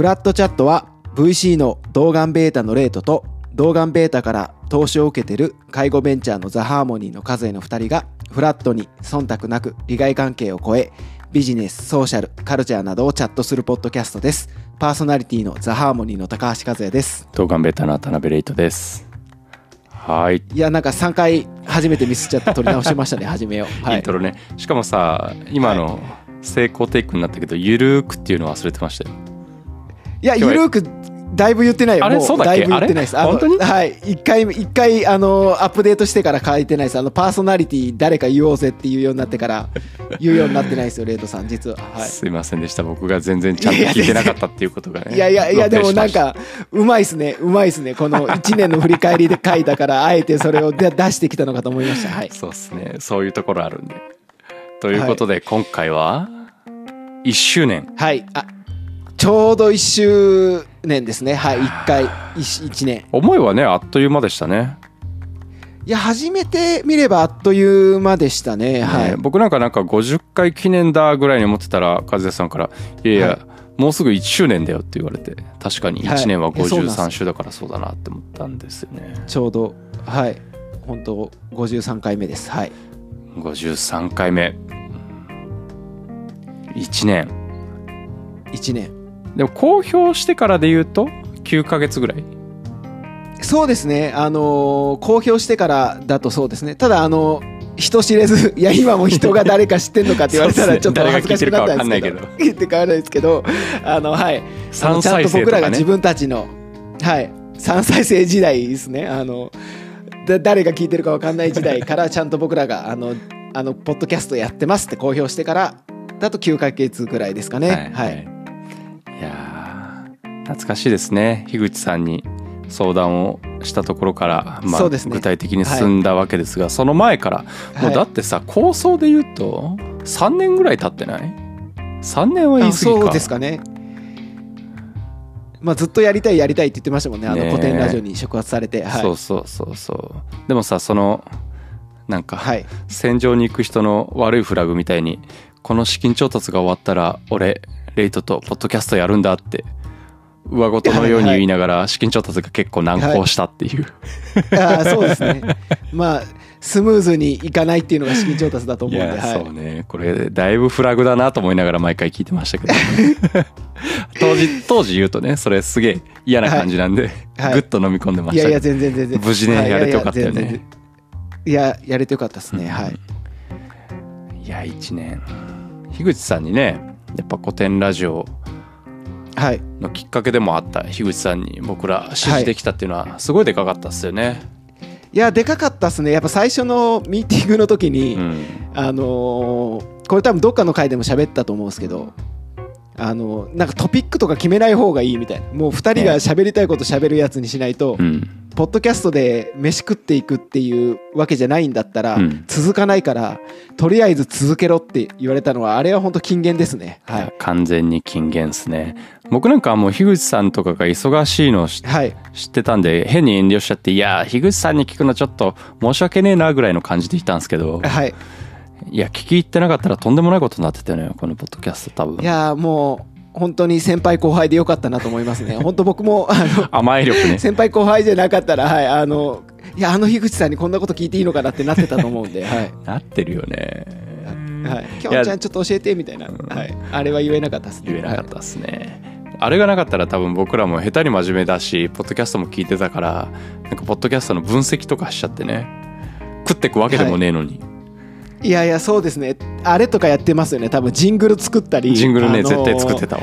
フラットチャットは VC の動眼ベータのレートと動眼ベータから投資を受けている介護ベンチャーのザ・ハーモニーの数への2人がフラットに忖度なく利害関係を超えビジネス、ソーシャル、カルチャーなどをチャットするポッドキャストです。パーソナリティのザ・ハーモニーの高橋和也です。動画ベータの田辺レイトです。はい。いや、なんか3回初めてミスっちゃって取り直しましたね、初めを。はいイント。ロね。しかもさ、今の成功テイクになったけど、ゆるーくっていうの忘れてましたよ。いや、ゆるーく、だいぶ言ってないよ。あれもそうだっけ？だいぶ言ってないです。本当に？はい。一回、一回、あの、アップデートしてから書いてないです。あの、パーソナリティ誰か言おうぜっていうようになってから、言うようになってないですよ、レイトさん、実は。はい。すいませんでした。僕が全然ちゃんと聞いてなかったっていうことがね。いやいやいや、でもなんか、うまいっすね、うまいっすね。この1年の振り返りで書いたから、あえてそれをで出してきたのかと思いました。はい。そうですね。そういうところあるんで。ということで、今回は、1周年。はい。あ、ちょうど1周年ですね。はい。1回、1, 年。思いはね、あっという間でしたね。いや、初めて見ればあっという間でしたね。はいね。僕なんかなんか50回記念だぐらいに思ってたら和也さんから「いやいや、はいもうすぐ1周年だよ」って言われて確かに1年ははいいやそうなんです53週だからそうだなって思ったんですよねちょうど、はい。本当53回目です。はい。53回目1年1年。でも公表してからで言うと9ヶ月ぐらいそうですね。あのー公表してからだとそうですね。ただ、あの人知れず、いや、今も人が誰か知ってんのかって言われたら、ちょっと恥ずかしくなったんですけど。言 って変わらないですけど、あの、はい。あ3のちゃん再と僕らが自分たちの、はい。3再生時代ですね。あの、だ誰が聞いてるか分かんない時代から、ちゃんと僕らが、あの、あの、ポッドキャストやってますって公表してから、だと9ヶ月ぐらいですかね。はい。いやー懐かしいですね樋口さんに相談をしたところから、まあね具体的に進んだわけですが、その前からもうだってさ構想で言うと3年ぐらい経ってない？3年は言いあ過ぎかそうですかね。まあ、ずっとやりたいやりたいって言ってましたもんね。あの古典ラジオに触発されて。はい。そうそうそうそうでもさそのなんか、はい。戦場に行く人の悪いフラグみたいにこの資金調達が終わったら俺レイトとポッドキャストやるんだって上ごとのように言いながら資金調達が結構難航したっていう、ああ、そうですね。まあ、スムーズにいかないっていうのが資金調達だと思いうんで。や、はいそうねこれだいぶフラグだなと思いながら毎回聞いてましたけど 当時当時言うとねそれすげえ嫌な感じなんで、はいぐっと飲み込んでまいやいや、したけど全然全然。無事ねはいやれてよかったよねいやいやれてよかったですね。はい。いや1年樋口さんにねやっぱ古典ラジオはい。のきっかけでもあった樋口さんに僕ら支持できたっていうのはすごいでかかったっすよね、いや、でかかったですね。やっぱ最初のミーティングの時に、うん。あのーこれ多分どっかの回でも喋ったと思うんですけど、あのーなんかトピックとか決めない方がいいみたいな。もう二人が喋りたいこと喋るやつにしないと、うんポッドキャストで飯食っていくっていうわけじゃないんだったら、うん続かないから、とりあえず続けろって言われたのは、あれは本当金言ですね。はいい。完全に金言っすね僕なんかはもう樋口さんとかが忙しいのを知はい。知ってたんで変に遠慮しちゃっていや樋口さんに聞くのちょっと申し訳ねえなぐらいの感じでいたんですけどはい。いや聞き入ってなかったらとんでもないことになってたのよこのポッドキャスト多分いやーもう、本当に先輩後輩でよかったなと思いますね。本当僕も、あの、甘え力ね先輩後輩じゃなかったら、はい、あの、いや、あの樋口さんにこんなこと聞いていいのかなってなってたと思うんで、はい。なってるよねはい。きょんちゃんちょっと教えてみたいな。はい。あれは言えなかったですね。言えなかったですね、あれがなかったら多分僕らも下手に真面目だしポッドキャストも聞いてたからなんかポッドキャストの分析とかしちゃってね食ってくわけでもねえのに、いやいや、そうですね。あれとかやってますよね。多分ジングル作ったり。ジングルね、あのー絶対作ってたわ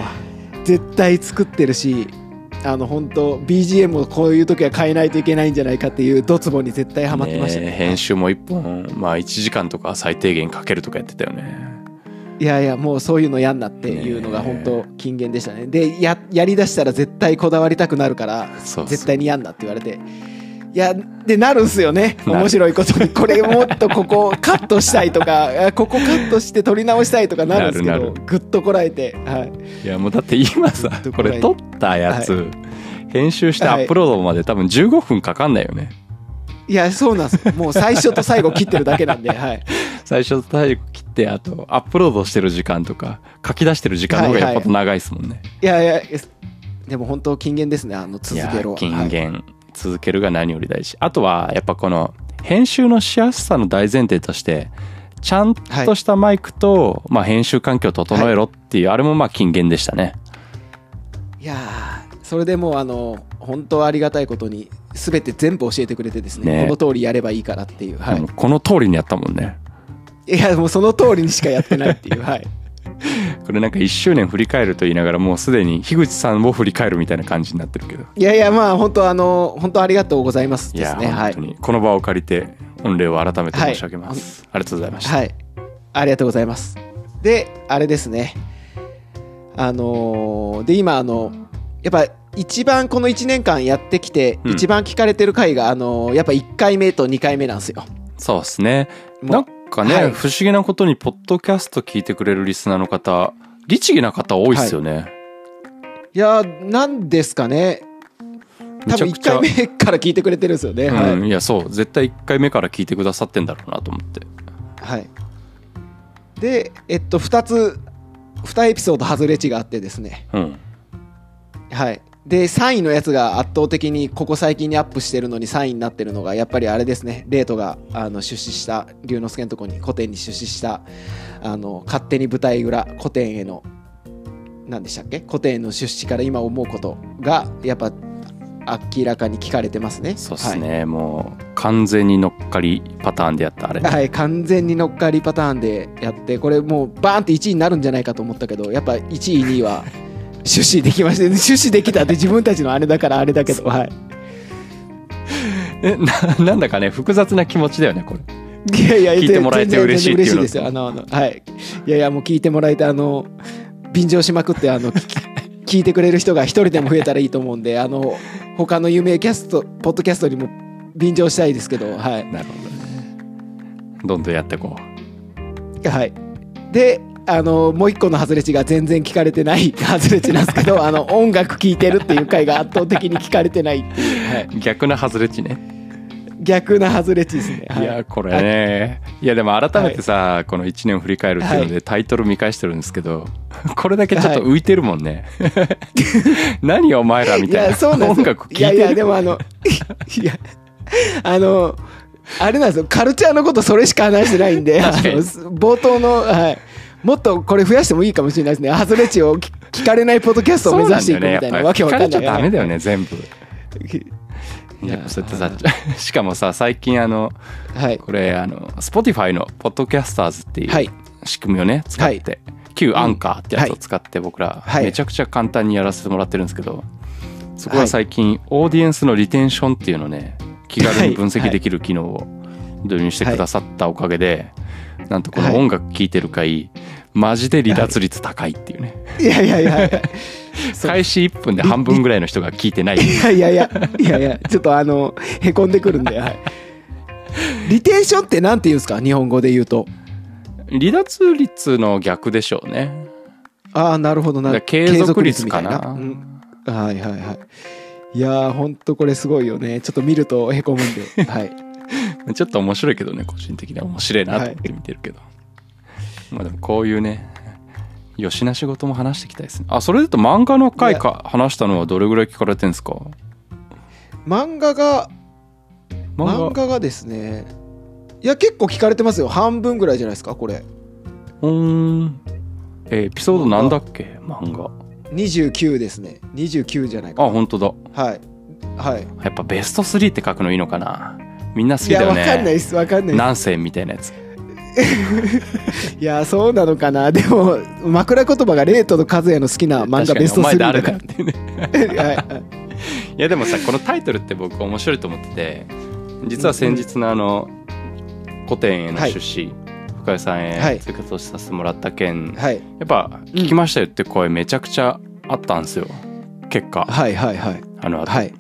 絶対作ってるし、あの、本当 BGM をこういう時は変えないといけないんじゃないかっていうドツボに絶対ハマってましたね。ね編集も1本まあ1時間とか最低限かけるとかやってたよねいやいや、もうそういうのやんなっていうのが本当金言でしたね。で、や、やりだしたら絶対こだわりたくなるから、絶対にやんなって言われて。いや、で、なるんすよね。面白いことに。これもっとここ カットしたいとか、あここカットして撮り直したいとかなるんですけどぐっとこらえて。はい。いやもうだって今さどこれ撮ったやつ、編集してアはいップロードまで多分15分かかんないよねいや、そうなんです。もう最初と最後切ってるだけなんで、はい。最初と最後切ってあとアップロードしてる時間とか書き出してる時間の方がやっぱ長いですもんね、いやいや、でも本当金言ですねあの続けろいや金はい言、続けるが何より大事。あとはやっぱこの編集のしやすさの大前提としてちゃんとしたマイクと、まあ、編集環境を整えろっていう、あれもまあ金言でしたね。いやーそれでもうあの本当ありがたいことに全て全部教えてくれてですね。ね。この通りやればいいからっていう、はい。この通りにやったもんね。いやもうその通りにしかやってないっていう。はいこれなんか1周年振り返ると言いながらもうすでに樋口さんを振り返るみたいな感じになってるけど。いやいやまあ本当あの本当ありがとうございます。ですねはい。本当にこの場を借りて御礼を改めて申し上げます、ありがとうございました、はい。ありがとうございます。であれですね。あのーで今あのやっぱ一番この1年間やってきて、うん。一番聞かれてる回があのーやっぱ1回目と2回目なんですよ。そうですね。なんかね、はい。不思議なことにポッドキャスト聞いてくれるリスナーの方律儀な方多いっすよね、いやーなんですかね。多分1めちゃくちゃ。回目から聞いてくれてるんですよね、はいうん、い。やそう。絶対1回目から聞いてくださってんだろうなと思って。はい、でえっと2つ2エピソード外れ値があってですね。うん。はいで3位のやつが圧倒的にここ最近にアップしてるのに3位になってるのがやっぱりあれですね。レートがあの出資した龍之介のとこに古典に出資したあの勝手に舞台裏古典への何でしたっけ？古典への出資から今思うことがやっぱ明らかに聞かれてますね。そうっすね、もう完全に乗っかりパターンでやったあれ。ね、はい、完全に乗っかりパターンでやってこれもうバーンって1位になるんじゃないかと思ったけどやっぱ1位2位は出資できましたね出資できたって自分たちのあれだからあれだけど。はい。えななんだかね複雑な気持ちだよねこれ。いやいや聞いてもらえて嬉しいってい嬉しいですよ。あのあのはい。いやいやもう聞いてもらえてあの便乗しまくってあの 聞いてくれる人が一人でも増えたらいいと思うんであの他の有名キャストポッドキャストにも便乗したいですけどはい。なるほど。ねどんどんやっていこはい。で、あの、もう一個の外れ値が全然聞かれてない外れ値なんですけど、あの、音楽聴いてるっていう回が圧倒的に聞かれてない。はう逆な外れ値ね、い、逆な外れ値ですね。はい。い、やこれね。いやでも改めてさ、この1年を振り返るっていうのでタイトル見返してるんですけど これだけちょっと浮いてるもんね、何お前らみいたいな。や、そうなん音楽聴いてるいやいや、でもあの、いや、あの、あれなんですよ、カルチャーのことそれしか話してないんで、あの冒頭の、はい。もっとこれ増やしてもいいかもしれないですね。外れ値を聞聞かれないポッドキャストを目指していくみたいなわけわかんない。聞かれちゃダメだよね全部。いややっぱそうやってさしかもさ最近あのはい。これあの Spotify のポッドキャスターズっていうはい。仕組みをね使って、旧アンカーってやつを使って僕らはい。めちゃくちゃ簡単にやらせてもらってるんですけどそこは最近オーディエンスのリテンションっていうのをね気軽に分析できる機能を導入してくださったおかげでなんとこの音楽聴いてる回マジで離脱率高いっていうねいやいやいや。開始1分で半分ぐらいの人が聞いてないいやいやいや、いやいや、ちょっとあの、へこんでくるんで、はい。リテンションってなんて言うんですか？日本語で言うと。離脱率の逆でしょうねああ、なるほどな。だから継続率かなうんはいはいはい。いやー、ほんとこれすごいよね。ちょっと見るとへこむんで。はい。ちょっと面白いけどね個人的には面白いなと思って見てるけど、まあでもこういうねよしな仕事も話していきたいですねあそれだと漫画の回か話したのはどれぐらい聞かれてんですか？漫画が、漫画？がですね、いや、結構聞かれてますよ。半分ぐらいじゃないですか、これ。うーんえエピソードなんだっけ？漫画29ですね。29じゃないかな。あ本当だはい。はい。やっぱベスト3って書くのいいのかな？みんな好きだよねわかんないです。わかんないです。南西みたいなやついやそうなのかな。でも枕言葉がレートと和也の好きな漫画ベスト3だか確かにお前誰だってね。ら はい。いやでもさこのタイトルって僕面白いと思ってて実は先日のあの古典への出資、深井さんはい。へ追加投資させてもらった件、はい。やっぱ聞きましたよって声めちゃくちゃあったんですよ。結果。はいはいはい。あの後、はい。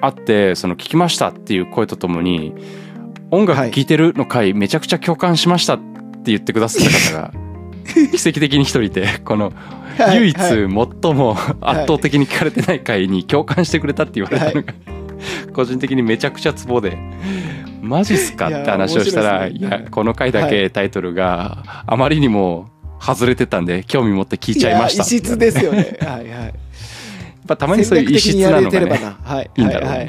あってその聞きましたっていう声とともに音楽聴いてるの回めちゃくちゃ共感しましたって言ってくださった方が 奇跡的に一人いてこのはい唯一はい。最も圧倒的に聞かれてない回に共感してくれたって言われたのが個人的にめちゃくちゃツボでマジっすかって話をしたらいいやこの回だけタイトルがあまりにも外れてたんで興味持って聞いちゃいました。や異質ですよね。はいはい。ぱたまにそういう異質なのがねいいいんだろうね、は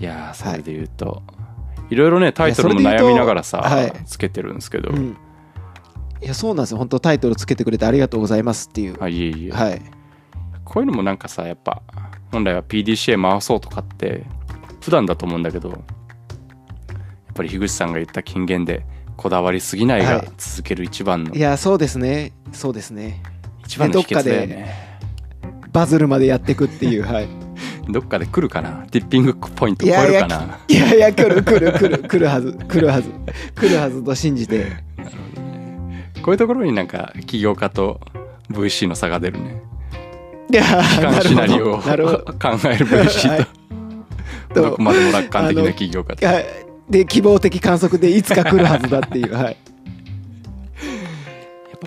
いはいいやーそれで言うと、い、ろいろねタイトルも悩みながらさ、はい。つけてるんですけど、うん。いやそうなんですよ。本当タイトルつけてくれてありがとうございますっていう。あいえいえ、はい。こういうのもなんかさやっぱ本来は PDCA 回そうとかって普段だと思うんだけどやっぱり樋口さんが言った金言でこだわりすぎないがはい。続ける一番の、いやそうですね。そうですね。一番の秘訣だよでねバズるまでやっていくっていう。はいどっかで来るかな？ティッピングポイント超えるかな？いやいや来る来る来る来るはず 来るはず。来るはずと信じて。こういうところになんか起業家と VC の差が出るね。いや機関シナリオを考える VC はい。とどこまでも楽観的な起業家と。で希望的観測でいつか来るはずだっていうはい。やっ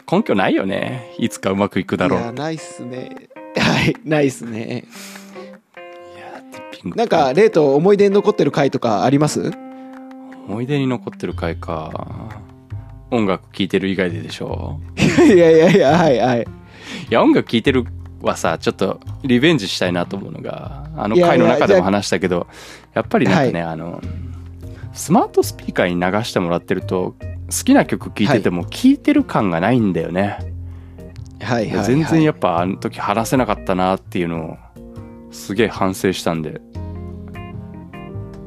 ぱ根拠ないよね。いつかうまくいくだろう。いやないっすね。はいないっすねなんか例と思い出に残ってる回とかあります？思い出に残ってる回か。音楽聴いてる以外ででしょ？いやいやいやはいはい。いや音楽聴いてるはさちょっとリベンジしたいなと思うのがあの回の中でも話したけどやっぱりなんかね、あのスマートスピーカーに流してもらってると好きな曲聴いてても聴いてる感がないんだよね、はいはい、はい、全然やっぱあの時話せなかったなっていうのをすげえ反省したんで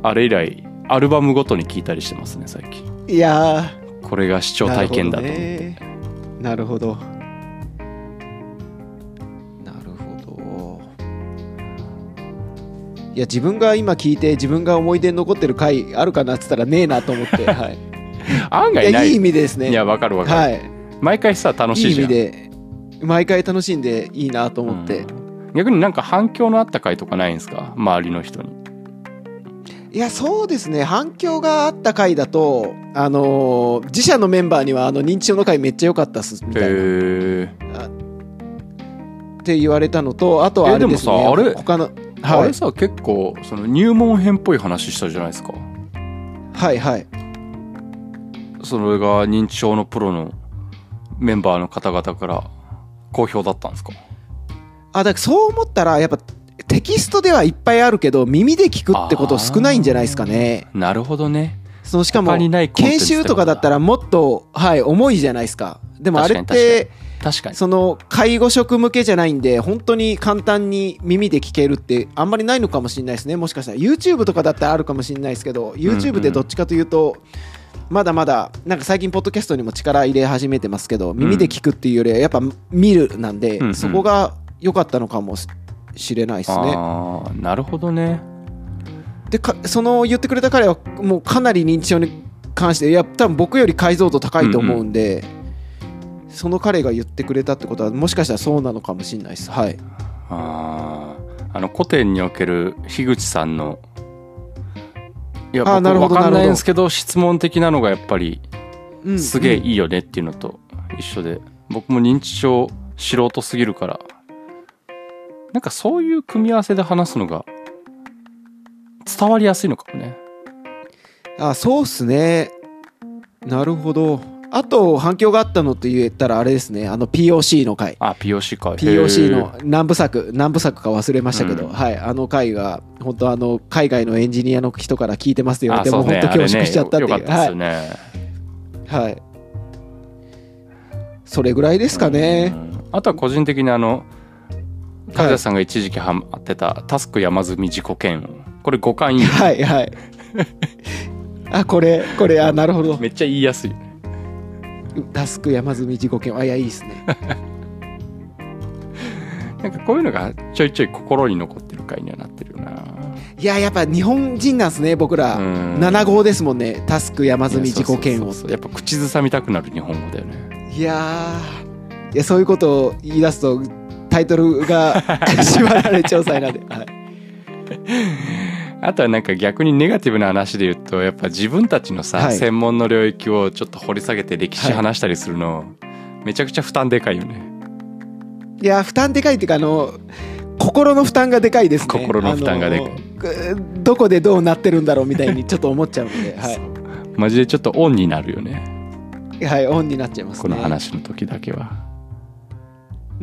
あれ以来アルバムごとに聴いたりしてますね最近。いやこれが視聴ー体験だと思って。なるほどね。なるほど。いや自分が今聞いて自分が思い出に残ってる回あるかなっつったらねえなと思って、はい、い案外ない。やいい意味でですね。いやわかるわかる、はい。毎回さ楽しいい意いじゃん味で毎回楽しんでいいなと思って、うん。逆になんか反響のあった回とかないんですか？周りの人にいやそうですね。反響があった回だとあのー自社のメンバーにはあの認知症の回めっちゃ良かったっすみたいな。って言われたのとあとはあれですね。えでもさあれ？他のあれはい。さ結構その入門編っぽい話したじゃないですか。はいはい。それが認知症のプロのメンバーの方々から好評だったんですか？あだからそう思ったらやっぱテキストではいっぱいあるけど耳で聞くってこと少ないんじゃないですかね。なるほどね。そのしかも研修とかだったらもっとはい重いじゃないですか。でもあれっ確かに。て確かに。その介護職向けじゃないんで本当に簡単に耳で聞けるってあんまりないのかもしれないですね。もしかしたら YouTube とかだったらあるかもしれないですけど YouTube ってどっちかというとまだまだなんか最近ポッドキャストにも力入れ始めてますけど耳で聞くっていうよりはやっぱ見るなんで、そこが良かったのかもしれないですね。なるほどね。でかその言ってくれた彼はもうかなり認知症に関していや多分僕より解像度高いと思うんで、その彼が言ってくれたってことはもしかしたらそうなのかもしれないです。はい。あーあの古典における樋口さんのいや僕なるほど分かんないんですけど質問的なのがやっぱりうんすげえうんいいよねっていうのと一緒で僕も認知症素人すぎるからなんかそういう組み合わせで話すのが伝わりやすいのかもね。あそうっすね。なるほど。あと反響があったのって言ったらあれですね。あの POC の回。あ POC か POC の何部作何部作か忘れましたけど、うん。はい。あの回が本当あの海外のエンジニアの人から聞いてますって言われてあそうね。もう本当恐縮しちゃったっていう。ねね、はい、はい、それぐらいですかね、うん。あとは個人的にあの和也さんが一時期ハマってたタスク山積み自己嫌悪。これ五感いいよはいはい。あこれこれあなるほど。めっちゃ言いやすい。タスク山積み自己嫌悪。あいやいいですね。なんかこういうのがちょいちょい心に残ってる回にはなってるよな。いややっぱ日本人なんですね僕ら。うん。7号ですもんねタスク山積み自己嫌悪そう。やっぱ口ずさみたくなる日本語だよね。いやー。いやそういうことを言い出すとタイトルが縛られちゃう際なんで、はい、あとはなんか逆にネガティブな話で言うとやっぱ自分たちのさ、はい。専門の領域をちょっと掘り下げて歴史話したりするの、めちゃくちゃ負担でかいよね。いや負担でかいっていうかあの心の負担がでかいですね。心の負担がでかい。どこでどうなってるんだろうみたいにちょっと思っちゃうので、はマジでちょっとオンになるよね。い、はい、オンになっちゃいますね。この話の時だけは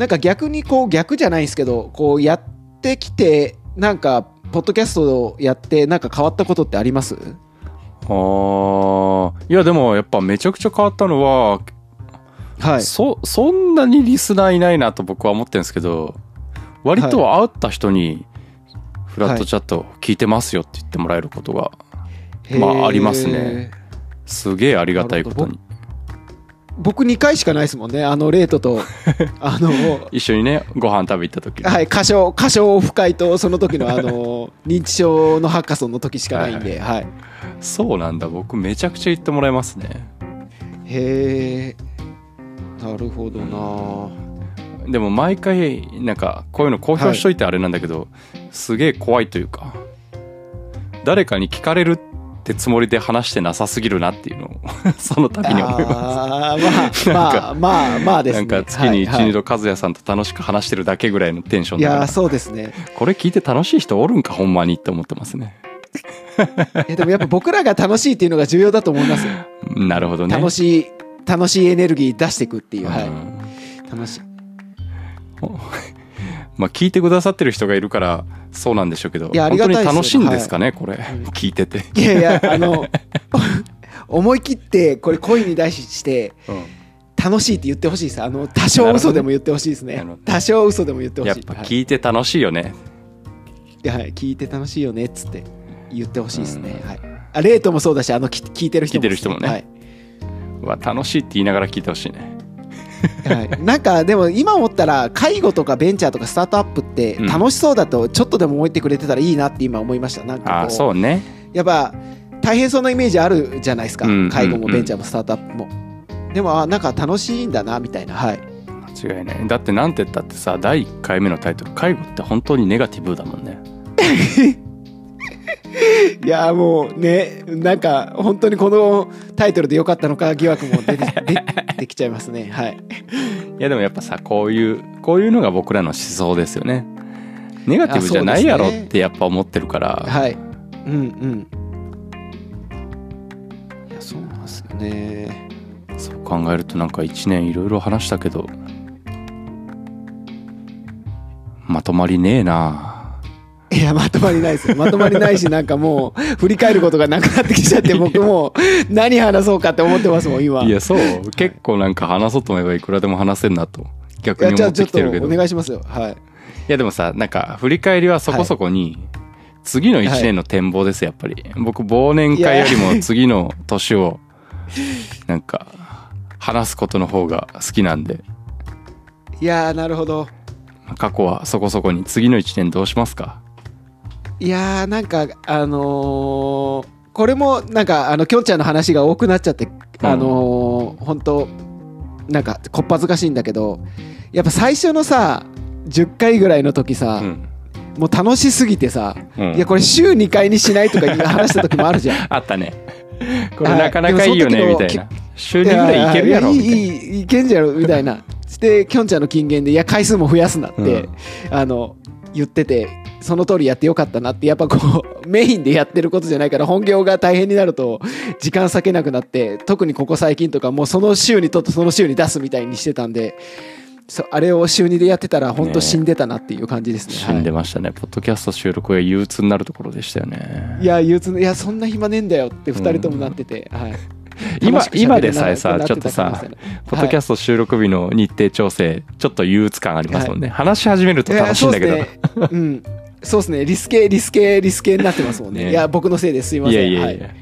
なんか逆にこう逆じゃないんですけどこうやってきてなんかポッドキャストをやってなんか変わったことってあります？あー。いやでもやっぱめちゃくちゃ変わったのは、はい。そそんなにリスナーいないなと僕は思ってるんですけど割と会った人に「フラットチャット聞いてますよ」って言ってもらえることがまあへーありますね。すげえありがたいことに僕2回しかないですもんね。あのレートと。あの一緒にねご飯食べ行った時に。はい歌唱歌唱オフ会とその時のあの 認知症のハッカソンの時しかないんではいそうなんだ。僕めちゃくちゃ言ってもらえますね。へえ。なるほどな。でも毎回なんかこういうの公表しといてあれなんだけど、すげえ怖いというか。誰かに聞かれるってつもりで話してなさすぎるなっていうのを その度に思いまあーなんまあかまあまあまあすですね。なんか月にはいはい。12度和也さんと楽しく話してるだけぐらいのテンションいやーそうですね。これ聞いて楽しい人おるんかほんまにって思ってますね。えでもやっぱ僕らが楽しいっていうのが重要だと思いますよ。なるほどね。楽しい楽しいエネルギー出していくっていう、はうんい。楽しいまあ聞いてくださってる人がいるからそうなんでしょうけどいやあり本当がたいですよ。に楽しいんですかね、これん聞いてて、いやいやあの 思い切ってこれ声に出して楽しいって言ってほしいです。あの多少嘘でも言ってほしいですね。多少嘘でも言ってほしい。やっぱはい聞いて楽しいよね、いやはい、聞いて楽しいよねっつって言ってほしいですね、はい、あレートもそうだしあのき聞いてる人も聞いてる人もね。はい、楽しいって言いながら聞いてほしいねはい、なんかでも今思ったら介護とかベンチャーとかスタートアップってうん。楽しそうだとちょっとでも思ってくれてたらいいなって今思いました。なんかそうね。やっぱ大変そうなイメージあるじゃないですか、うん介護もベンチャーもスタートアップも、でもあなんか楽しいんだなみたいな。はい。間違いない。だってなんて言ったってさ第1回目のタイトル「介護って本当にネガティブだもんね いやもうねなんか本当にこのタイトルでよかったのか疑惑も出て出てきちゃいますね。はい。いやでもやっぱさこういうこういうのが僕らの思想ですよね。ネガティブじゃないやろってやっぱ思ってるから、はい。うんうん。いやそうなんですよね。そう考えるとなんか1年いろいろ話したけどまとまりねえないやまとまりないです。よまとまりないしなんかもう振り返ることがなくなってきちゃって僕もう何話そうかって思ってますもん今。いやそう。結構なんか話そうと思えばいくらでも話せんなと逆に思ってときてるけど。いお願いしますよ。はい。やでもさなんか振り返りはそこそこに、次の1年の展望ですやっぱり。僕忘年会よりも次の年をなんか話すことの方が好きなんで。いやーなるほど。過去はそこそこに次の1年どうしますか？いやーなんかあのーこれもなんかあのきょんちゃんの話が多くなっちゃって、あのー本当なんかこっぱずかしいんだけどやっぱ最初のさ10回ぐらいの時さ、うん、もう楽しすぎてさ、うん。いやこれ週2回にしないとか話した時もあるじゃん。あったね。これなかなかいいよねはいみたいな。週2ぐらいいけるやろいいみたいな。いいいいけんじゃろみたいな。してきょんちゃんの金言でいや回数も増やすなって、うん。あの言っててその通りやってよかったなってやっぱこう メインでやってることじゃないから本業が大変になると時間割けなくなって特にここ最近とかもうその週にとってその週に出すみたいにしてたんでそあれを週2でやってたら本当死んでたなっていう感じですね。死んではましたね、ポッドキャスト収録が憂鬱になるところでしたよね。い、いや憂鬱いやそんな暇ねえんだよって2人ともなってて、はい今今でさえさちょっとさポッドキャスト収録日の日程調整ちょっと憂鬱感ありますもんね、話し始めると楽しいんだけど、うん。そうですね。リスケ、リスケ、リスケになってますもんね。ねいや、僕のせいです。すいまいせん。やいやいや、はい。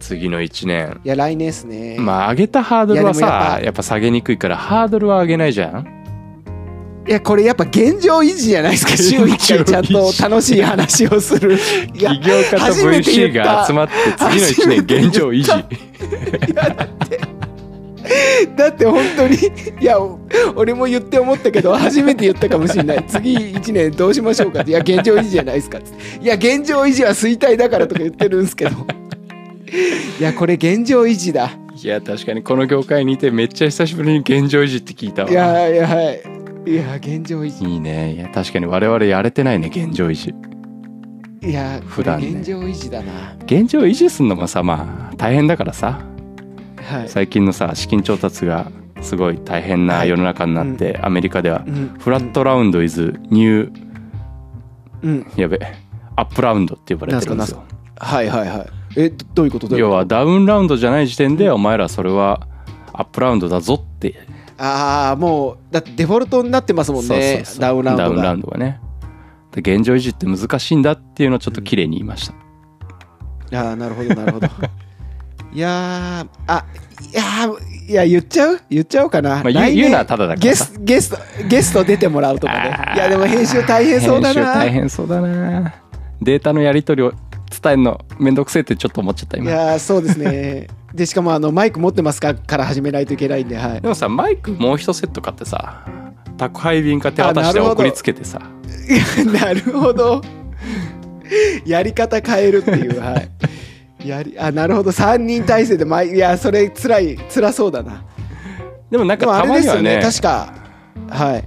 次の1年いや、来年ですね。まあ上げたハードルはさぱやっぱ下げにくいからハードルは上げないじゃんいや、これやっぱ現状維持じゃないですか。週1回ちゃんと楽しい話をする。いや起業家と VC が集まって次の1年現状維持。いや、だって。だって本当にいやお俺も言って思ったけど初めて言ったかもしれない。次1年どうしましょうか。っていや現状維持じゃないですか。っていや現状維持は衰退だからとか言ってるんですけど。いやこれ現状維持だ。いや確かにこの業界にいてめっちゃ久しぶりに現状維持って聞いたわ。いやいやはいいや現状維持。いいね。いや確かに我々やれてないね現状維持。いや普段ね。現状維持だな。現状維持すんのもさまあ大変だからさ。はい。最近のさ資金調達がすごい大変な世の中になって、アメリカではうん。フラットラウンドイズニューうん。やべアップラウンドって呼ばれてるんですよ。はいはいはい。えどどういうこと？要はダウンラウンドじゃない時点でお前らそれはアップラウンドだぞってああもうだってデフォルトになってますもんね。ダウンラウンドが。ダウンラウンドがね。で現状維持って難しいんだっていうのをちょっと綺麗に言いました、ああなるほどなるほど。いやーあいやーいや言っちゃう？言っちゃおうかな、まあ言う言うのはただだからゲさスゲストゲスト出てもらうとかね。いやでも編集大変そうだ編集大な変そうだな。データのやり取りを伝えるのめんどくせえってちょっと思っちゃったい今やーそうですね。でしかもあのマイク持ってますかから始めないといけないんではい。でもさマイクもう一セット買ってさ宅配便か手渡しあなるほど。で送りつけてさ。なるほど。やり方変えるっていうはい。やりあなるほど。3人体制でまいやそれつらいつらそうだな。でもなんかたれですよね。まにはね確かはい。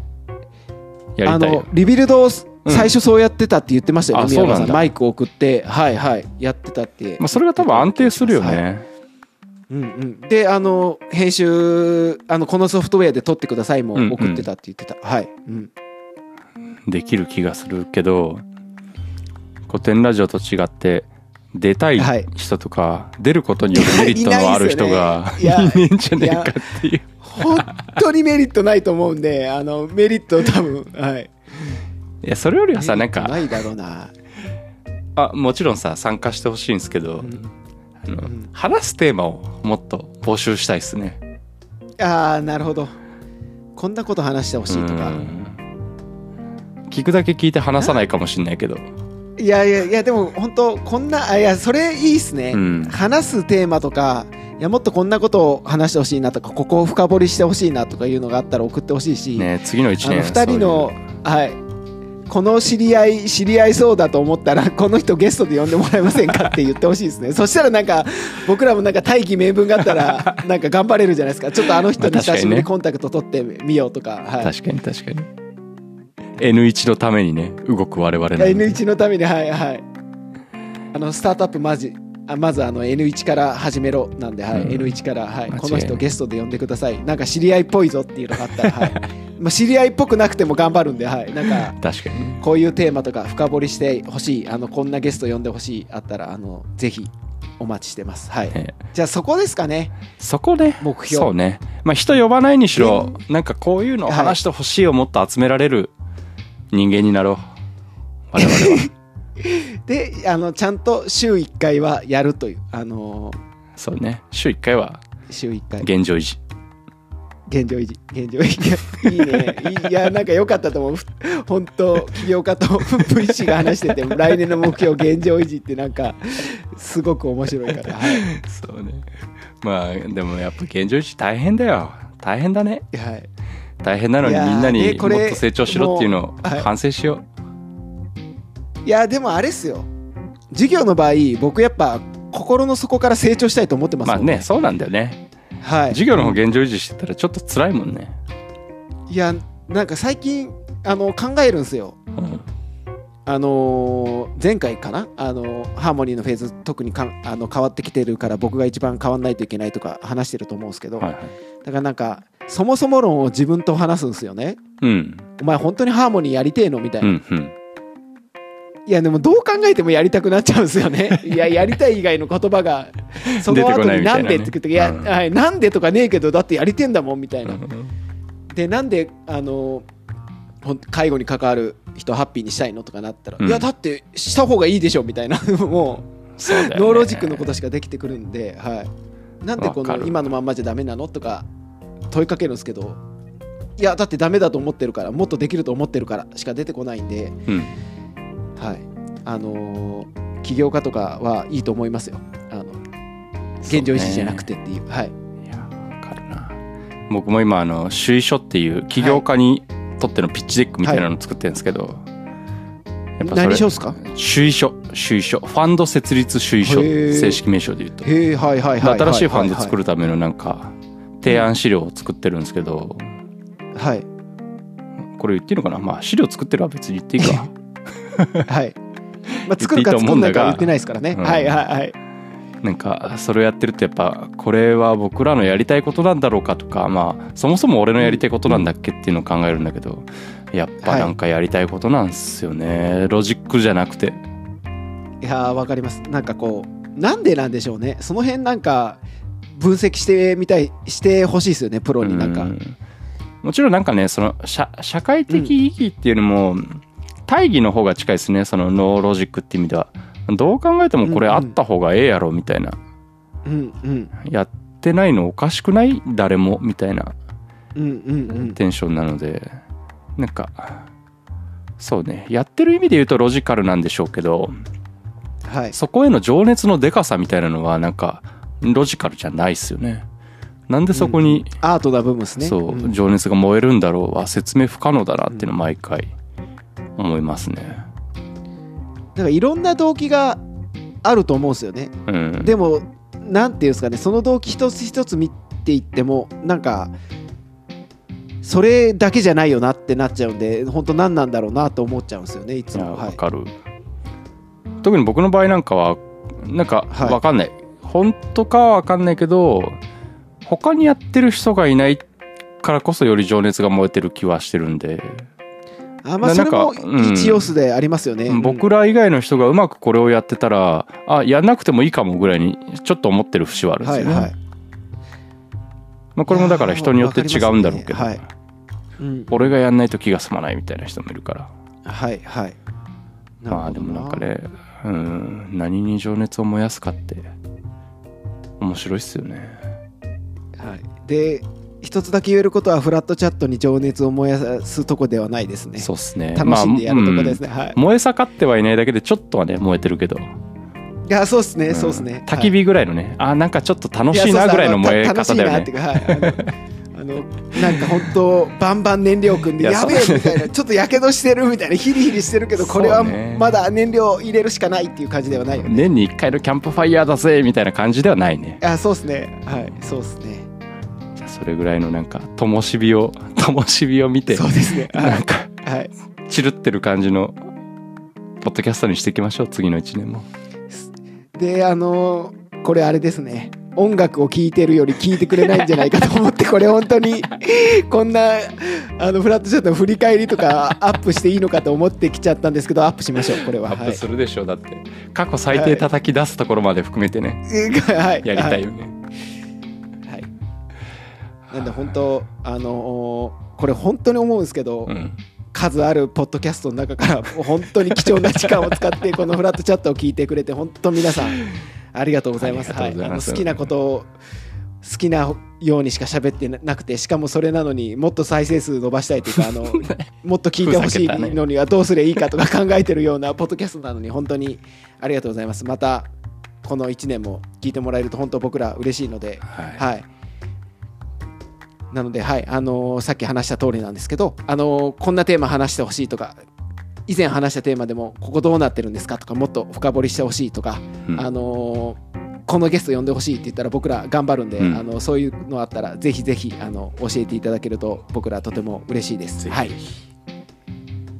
あのリビルド最初そうやってたって言ってましたよね、あ宮川さん。マイクを送ってはいはいやってたって、まあ、それが多分安定するよはい。ね、うんうん、であの編集あのこのソフトウェアで撮ってくださいもうんうん。送ってたって言ってた、はい、うん、できる気がするけど古典ラジオと違って出たいはい。人とか、出ることによるメリットのある人がいいね。いやねえんじゃねえかっていう。本当にメリットないと思うんであのメリット多分はいいやそれよりはさなんかないだろうな、あもちろんさ参加してほしいんですけど、うん。あのん。話すテーマをもっと募集したいですね。ああなるほど。こんなこと話してほしいとか。うん。聞くだけ聞いて話さないかもしれないけど。いやいやいやでも本当こんなあいやそれいいっすね、うん。話すテーマとかいやもっとこんなことを話してほしいなとかここを深掘りしてほしいなとかいうのがあったら送ってほしいし、ね次の1年あの2人のはいこの知り合い知り合いそうだと思ったらこの人ゲストで呼んでもらえませんかって言ってほしいですね。そしたらなんか僕らもなんか大義名分があったら なんか頑張れるじゃないですか。ちょっとあの人に久しぶりにコンタクト取ってみようとか、はい、確かに確かに。N1 のためにね動く我々なんで。N1 のためにはいはい。あのスタートアップまじあまずあの N1 から始めろ。なんで、はい。うん。N1 から、はい、この人ゲストで呼んでください。なんか知り合いっぽいぞっていうのがあったら、はい。まあ、知り合いっぽくなくても頑張るんで、はい、なんか確かに。ねこういうテーマとか深掘りしてほしいあのこんなゲスト呼んでほしいあったらあのぜひお待ちしてます、はい、ねじゃあそこですかね。そこね。目標。そうね。まあ人呼ばないにしろなんかこういうのを話してほしいをもっと集められる人間になろう。我々は であのちゃんと週1回はやるというあのそうね。週1回は週1回。現状維持。現状維持。現状維持。いいね。いやなんか良かったと思う。ふ本当起業家と VC が話してて 来年の目標現状維持ってなんかすごく面白いから。はい、そうね。まあでもやっぱ現状維持大変だよ。大変だね。はい、大変なのにみんなにもっと成長しろっていうのを反省しよいやでもあれっすよ。授業の場合僕やっぱ心の底から成長したいと思ってうますもんまあねそうなんだよね。はい。授業の方現状維持してたらちょっと辛いもんね。いやなんか最近あの考えるんですよ。うん。あのー前回かな、あのーハーモニーのフェーズ特にかんあの変わってきてるから僕が一番変わんないといけないとか話してると思うんですけど、はいはい。だからなんかそもそも論を自分と話すんですよね。うん。お前本当にハーモニーやりてえの？みたいうな、んうんいやでもどう考えてもやりたくなっちゃうんですよね。いややりたい以外の言葉がその後に「なんで?」って言って「いや、うんはい、なんで?」とかねえけどだってやりてんだもんみたいな、うん。でなんであの介護に関わる人をハッピーにしたいのとかなったら、うん。いやだってした方がいいでしょみたいな。もそう no logic のことしかできてくるんで、はい、なんでこの今のまんまじゃダメなのとか問いかけるんですけどいやだってダメだと思ってるからもっとできると思ってるからしか出てこないんで、うんはい。あのー起業家とかはいいと思いますよ。あの現状維持じゃなくてっていう。はい。いやわかるな。僕も今あの趣意書っていう起業家にとっての pitch deck みたいなの作ってるんですけど、やっぱ何書っすか？趣意書趣意書。ファンド設立趣意書正式名称で言うと。新しいファンド作るるためのなんか提案資料を作ってるんですけど。はい。これ言っていいのかな？まあ資料作ってるは別に言っていいか はい。まあ、作るか作んないかは言ってないですからね。うん。はいはいはい。なんかそれをやってるとやっぱこれは僕らのやりたいことなんだろうかとかまあそもそも俺のやりたいことなんだっけっていうのを考えるんだけどやっぱなんかやりたいことなんですよね、ロジックじゃなくて。いやーわかります。なんかこうなんでなんでしょうね。その辺なんか分析してみたいしてほしいですよねプロになんか、うん。もちろんなんかねその社社会的意義っていうよりも、大義の方が近いですねそのノーロジックって意味では。どう考えてもこれあった方がええやろみたいな、うんうん。やってないのおかしくない？誰もみたいな。うんうんうん。テンションなので。なんかそうね。やってる意味で言うとロジカルなんでしょうけどはい。そこへの情熱のでかさみたいなのはなんかロジカルじゃないっすよね。なんでそこに、アートな部分ですね。そう、ん。情熱が燃えるんだろうは説明不可能だなっていうのを毎回思いますね。だからいろんな動機があると思うんですよね。うん。でもなんていうんですかね。その動機一つ一つ見ていってもなんかそれだけじゃないよなってなっちゃうんで本当何なんだろうなと思っちゃうんですよねいつも、はい、わかる、特に僕の場合なんかはなんかはい。わかんない、本当かはわかんないけど他にやってる人がいないからこそより情熱が燃えてる気はしてるんで、あまあそれも一要素でありますよね、うん。僕ら以外の人がうまくこれをやってたらあやんなくてもいいかもぐらいにちょっと思ってる節はあるんですよね、はいはい。まあ、これもだから人によって違うんだろうけど、ね。はい。うん。俺がやんないと気が済まないみたいな人もいるから。はいはい。まあでもなんかねうん。何に情熱を燃やすかって面白いっすよね。はい、で一つだけ言えることはフラットチャットに情熱を燃やすとこではないですね。そうっすね。楽しんでやるとこですね、燃え盛ってはいないだけでちょっとはね燃えてるけど、いやそうですね、ん。そうですね。焚き火ぐらいのね、あなんかちょっと楽しいなぐらいの燃え方だよね。楽しいなっていうか、はい、あの なんか本当バンバン燃料組んでいややべえみたいなちょっとやけどしてるみたいなヒリヒリしてるけどこれはまだ燃料入れるしかないっていう感じではないよね年に1回のキャンプファイヤーだぜみたいな感じではないねあそうですねはいそうですねそれぐらいのなんか灯火を 灯火を見てそうですね。は なんかい、はい、チルってる感じのポッドキャストにしていきましょう次の1年も。であのーこれあれですね。音楽を聴いてるより聴いてくれないんじゃないかと思って これ本当にこんなあのフラットチャットの振り返りとかアップしていいのかと思ってきちゃったんですけどアップしましょうこれは。アップするでしょう、だって。過去最低叩き出すところまで含めてね、はい、はい、やりたいよね、はい、なんで本当あのーこれ本当に思うんですけど、うん数あるポッドキャストの中から本当に貴重な時間を使って このフラットチャットを聞いてくれて本当皆さんありがとうございます。ありがとうございあの好きなことを好きなようにしか喋ってなくてしかもそれなのにもっと再生数伸ばしたいというかあの もっと聞いてほしいのにはどうすればいいかとか考えてるようなポッドキャストなのに本当にありがとうございます。またこの1年も聞いてもらえると本当僕ら嬉しいのではいはい。なので、はい、あのーさっき話した通りなんですけど、あのーこんなテーマ話してほしいとか、以前話したテーマでも、ここどうなってるんですかとか、もっと深掘りしてほしいとか、うん。あのーこのゲスト呼んでほしいって言ったら僕ら頑張るんで、うん。あのそういうのあったらぜひぜひあの教えていただけると僕らとても嬉しいです。はい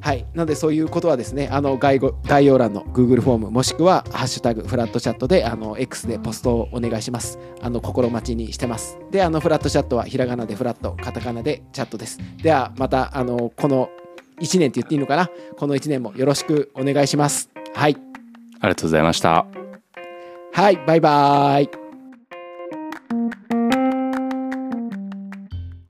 はい、なのでそういうことはですねあの概要概要欄の Google フォームもしくは「ハッシュタグフラットチャットで」あの X でポストをお願いします。あの心待ちにしてます。であのフラットチャットはひらがなでフラットカタカナでチャットです。ではまたあのこの1年って言っていいのかな？この1年もよろしくお願いします。はい。ありがとうございました。はい。バイバーイ